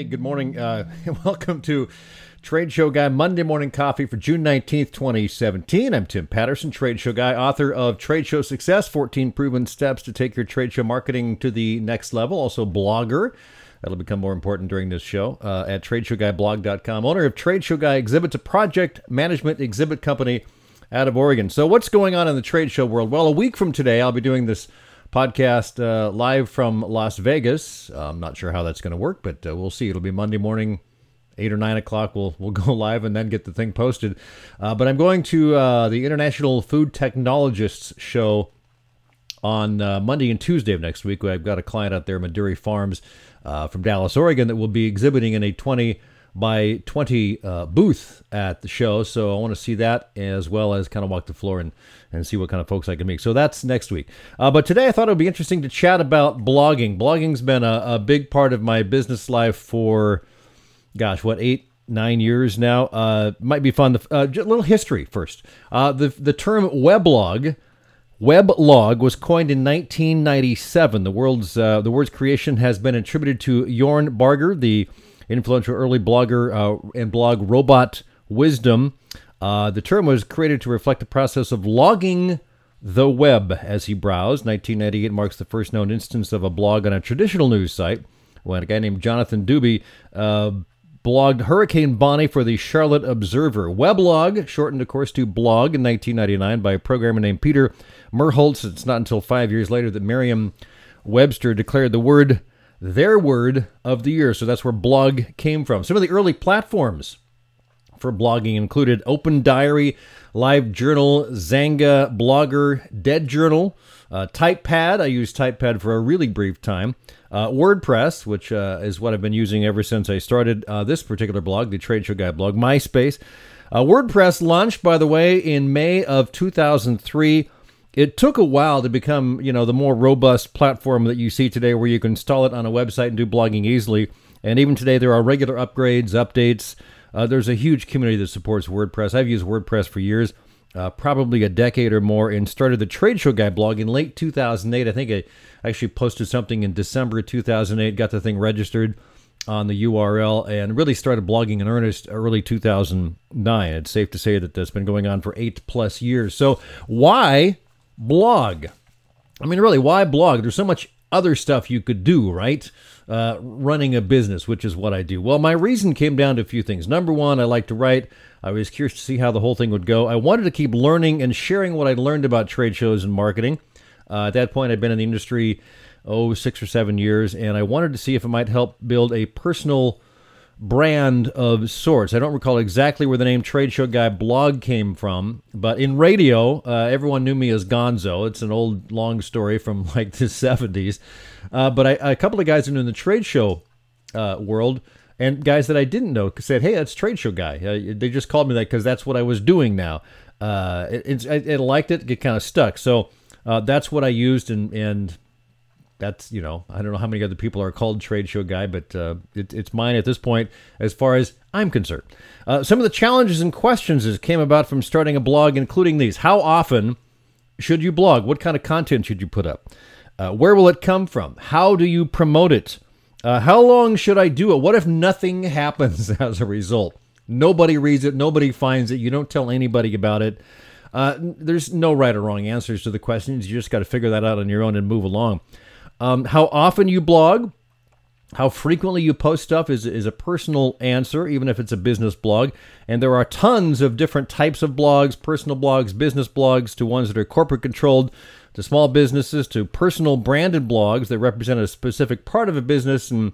Hey, good morning. Uh, welcome to Trade Show Guy Monday Morning Coffee for June 19th, 2017. I'm Tim Patterson, Trade Show Guy, author of Trade Show Success 14 Proven Steps to Take Your Trade Show Marketing to the Next Level, also blogger. That'll become more important during this show uh, at tradeshowguyblog.com. Owner of Trade Show Guy Exhibits, a project management exhibit company out of Oregon. So, what's going on in the trade show world? Well, a week from today, I'll be doing this podcast uh, live from Las Vegas. Uh, I'm not sure how that's going to work, but uh, we'll see. It'll be Monday morning, eight or nine o'clock. We'll we'll go live and then get the thing posted. Uh, but I'm going to uh, the International Food Technologists Show on Monday and Tuesday of next week. I've got a client out there, Maduri Farms, from Dallas, Oregon, that will be exhibiting in a 20 by 20 uh, booth at the show. So I want to see that as well as kind of walk the floor and, and see what kind of folks I can meet. So that's next week. Uh, but today I thought it would be interesting to chat about blogging. Blogging's been a, a big part of my business life for, gosh, what, eight, nine years now. Uh, might be fun. Uh, a little history first. Uh, the, the term weblog. Weblog was coined in 1997. The world's uh, the word's creation has been attributed to Jorn Barger, the influential early blogger uh, and blog Robot Wisdom. Uh, the term was created to reflect the process of logging the web as he browsed. 1998 marks the first known instance of a blog on a traditional news site when a guy named Jonathan Dube uh, blogged Hurricane Bonnie for the Charlotte Observer. Weblog, shortened, of course, to blog in 1999 by a programmer named Peter Merholz. It's not until five years later that Merriam Webster declared the word their word of the year. So that's where blog came from. Some of the early platforms for blogging included Open Diary, Live Journal, Xanga, Blogger, Dead Journal, uh, TypePad. I used TypePad for a really brief time. Uh, WordPress, which uh, is what I've been using ever since I started uh, this particular blog, the Trade Show Guy blog. MySpace. Uh, WordPress launched, by the way, in May of 2003 it took a while to become, you know, the more robust platform that you see today where you can install it on a website and do blogging easily. And even today, there are regular upgrades, updates. Uh, there's a huge community that supports WordPress. I've used WordPress for years, uh, probably a decade or more, and started the Trade Show Guy blog in late 2008. I think I actually posted something in December 2008, got the thing registered on the URL, and really started blogging in earnest early 2009. It's safe to say that that's been going on for eight plus years. So, why blog. I mean, really, why blog? There's so much other stuff you could do, right? Uh, running a business, which is what I do. Well, my reason came down to a few things. Number one, I like to write. I was curious to see how the whole thing would go. I wanted to keep learning and sharing what I'd learned about trade shows and marketing. Uh, at that point, I'd been in the industry, oh, six or seven years, and I wanted to see if it might help build a personal brand of sorts. I don't recall exactly where the name Trade Show Guy blog came from, but in radio, uh, everyone knew me as Gonzo. It's an old, long story from like the 70s. Uh, but I, a couple of guys in the trade show uh, world and guys that I didn't know said, "Hey, that's Trade Show Guy." Uh, they just called me that because that's what I was doing now. Uh, it, it, I, I, liked it. Get kind of stuck. So uh, that's what I used, and and that's you know I don't know how many other people are called trade show guy, but uh, it, it's mine at this point as far as I'm concerned. Uh, some of the challenges and questions that came about from starting a blog, including these: How often should you blog? What kind of content should you put up? Uh, where will it come from? How do you promote it? Uh, how long should I do it? What if nothing happens as a result? Nobody reads it. Nobody finds it. You don't tell anybody about it. Uh, there's no right or wrong answers to the questions. You just got to figure that out on your own and move along. Um, how often you blog, how frequently you post stuff is, is a personal answer, even if it's a business blog. And there are tons of different types of blogs personal blogs, business blogs, to ones that are corporate controlled, to small businesses, to personal branded blogs that represent a specific part of a business, and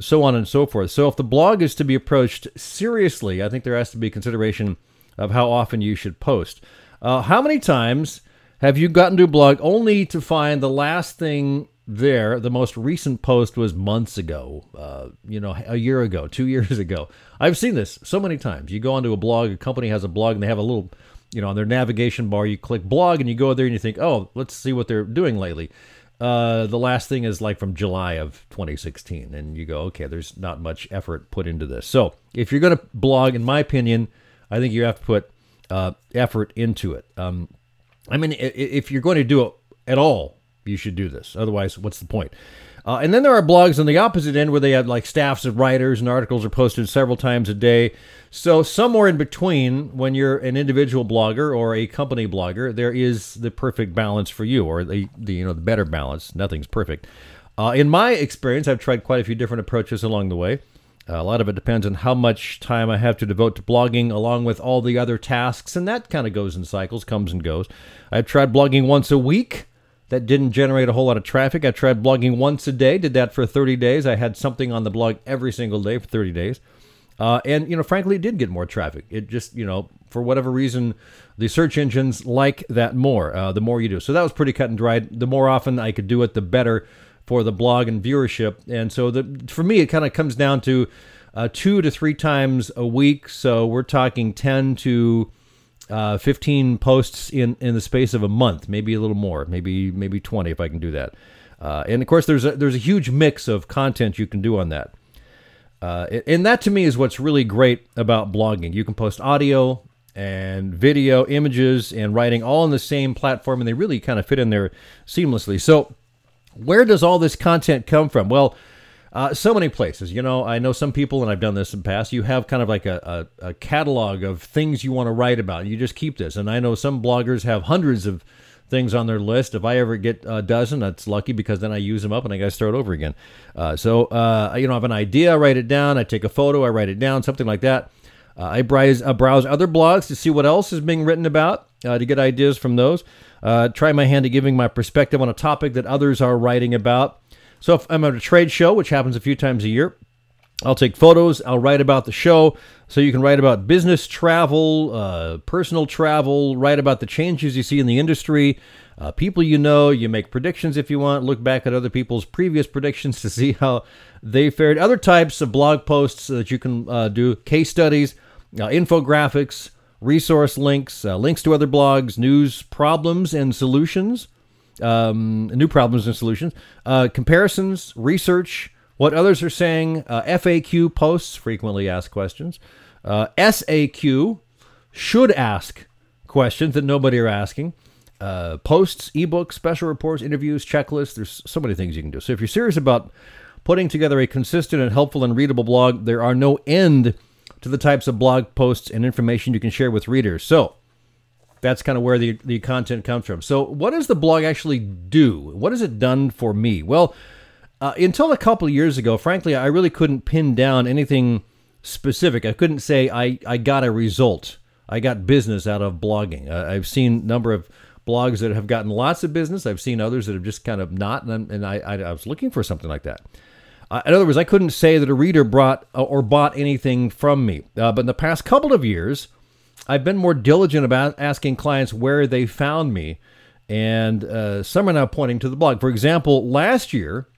so on and so forth. So if the blog is to be approached seriously, I think there has to be consideration of how often you should post. Uh, how many times have you gotten to a blog only to find the last thing there. The most recent post was months ago, uh, you know, a year ago, two years ago. I've seen this so many times. You go onto a blog, a company has a blog, and they have a little, you know, on their navigation bar, you click blog, and you go there and you think, oh, let's see what they're doing lately. Uh, the last thing is like from July of 2016, and you go, okay, there's not much effort put into this. So if you're going to blog, in my opinion, I think you have to put uh, effort into it. Um, I mean, if you're going to do it at all, you should do this. Otherwise, what's the point? Uh, and then there are blogs on the opposite end where they have like staffs of writers and articles are posted several times a day. So somewhere in between, when you're an individual blogger or a company blogger, there is the perfect balance for you, or the, the you know the better balance. Nothing's perfect. Uh, in my experience, I've tried quite a few different approaches along the way. Uh, a lot of it depends on how much time I have to devote to blogging, along with all the other tasks, and that kind of goes in cycles, comes and goes. I've tried blogging once a week. That didn't generate a whole lot of traffic. I tried blogging once a day, did that for 30 days. I had something on the blog every single day for 30 days. Uh, and, you know, frankly, it did get more traffic. It just, you know, for whatever reason, the search engines like that more, uh, the more you do. So that was pretty cut and dried. The more often I could do it, the better for the blog and viewership. And so the, for me, it kind of comes down to uh, two to three times a week. So we're talking 10 to uh, 15 posts in, in the space of a month, maybe a little more, maybe maybe 20 if I can do that. Uh, and of course, there's a, there's a huge mix of content you can do on that. Uh, and that to me is what's really great about blogging. You can post audio and video, images, and writing all on the same platform, and they really kind of fit in there seamlessly. So, where does all this content come from? Well, uh, so many places. You know, I know some people, and I've done this in the past. You have kind of like a, a, a catalog of things you want to write about. You just keep this. And I know some bloggers have hundreds of things on their list. If I ever get a dozen, that's lucky because then I use them up and I got to start over again. Uh, so, uh, you know, I have an idea, I write it down, I take a photo, I write it down, something like that. Uh, I browse, browse other blogs to see what else is being written about, uh, to get ideas from those. Uh, try my hand at giving my perspective on a topic that others are writing about. So if I'm at a trade show, which happens a few times a year, I'll take photos. I'll write about the show. So you can write about business travel, uh, personal travel, write about the changes you see in the industry, uh, people you know. You make predictions if you want. Look back at other people's previous predictions to see how they fared. Other types of blog posts that you can uh, do, case studies, uh, infographics, resource links, uh, links to other blogs, news, problems, and solutions, um, new problems and solutions, uh, comparisons, research what others are saying, uh, FAQ posts, frequently asked questions, uh, SAQ, should ask questions that nobody are asking, uh, posts, ebooks, special reports, interviews, checklists. There's so many things you can do. So if you're serious about putting together a consistent and helpful and readable blog, there are no end to the types of blog posts and information you can share with readers. So that's kind of where the, the content comes from. So, what does the blog actually do? What has it done for me? Well, uh, until a couple years ago, frankly, I really couldn't pin down anything specific. I couldn't say I, I got a result. I got business out of blogging. Uh, I've seen a number of blogs that have gotten lots of business. I've seen others that have just kind of not, and, and I, I, I, was looking for something like that. Uh, in other words, I couldn't say that a reader brought uh, or bought anything from me. Uh, but in the past couple of years, I've been more diligent about asking clients where they found me, and uh, some are now pointing to the blog. For example, last year,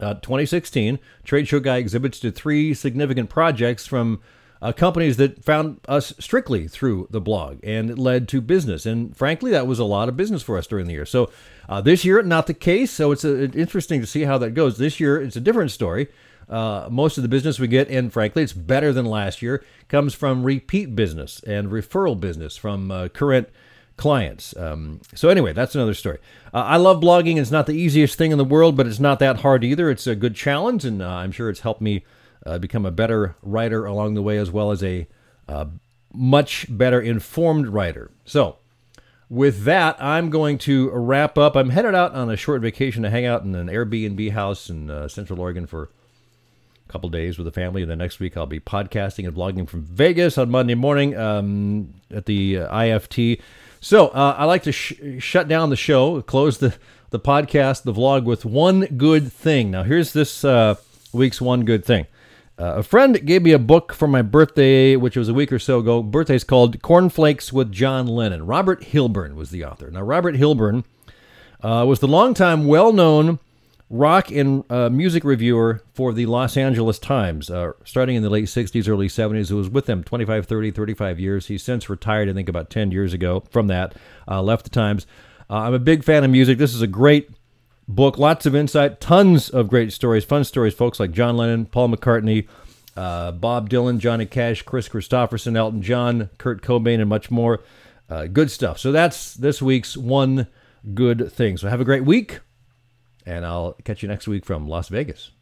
uh, 2016, Trade Show Guy exhibits to three significant projects from uh, companies that found us strictly through the blog, and it led to business. And frankly, that was a lot of business for us during the year. So uh, this year, not the case. So it's a, interesting to see how that goes. This year, it's a different story. Uh, most of the business we get, and frankly, it's better than last year, comes from repeat business and referral business from uh, current clients. Um, so anyway, that's another story. Uh, I love blogging. It's not the easiest thing in the world, but it's not that hard either. It's a good challenge, and uh, I'm sure it's helped me uh, become a better writer along the way, as well as a uh, much better informed writer. So. With that, I'm going to wrap up. I'm headed out on a short vacation to hang out in an Airbnb house in uh, Central Oregon for couple days with the family. And then next week, I'll be podcasting and vlogging from Vegas on Monday morning um, at the uh, IFT. So uh, I like to sh- shut down the show, close the, the podcast, the vlog with one good thing. Now, here's this uh, week's one good thing. Uh, a friend gave me a book for my birthday, which was a week or so ago. Birthday's called Cornflakes with John Lennon. Robert Hilburn was the author. Now, Robert Hilburn uh, was the longtime well known rock and uh, music reviewer for the Los Angeles Times, uh, starting in the late 60s, early 70s. It was with them 25, 30, 35 years. He's since retired, I think, about 10 years ago from that, uh, left the Times. Uh, I'm a big fan of music. This is a great book, lots of insight, tons of great stories, fun stories, folks like John Lennon, Paul McCartney. Uh, Bob Dylan, Johnny Cash, Kris Kristofferson, Elton John, Kurt Cobain, and much more. Uh, good stuff. So that's this week's one good thing. So have a great week and I'll catch you next week from Las Vegas.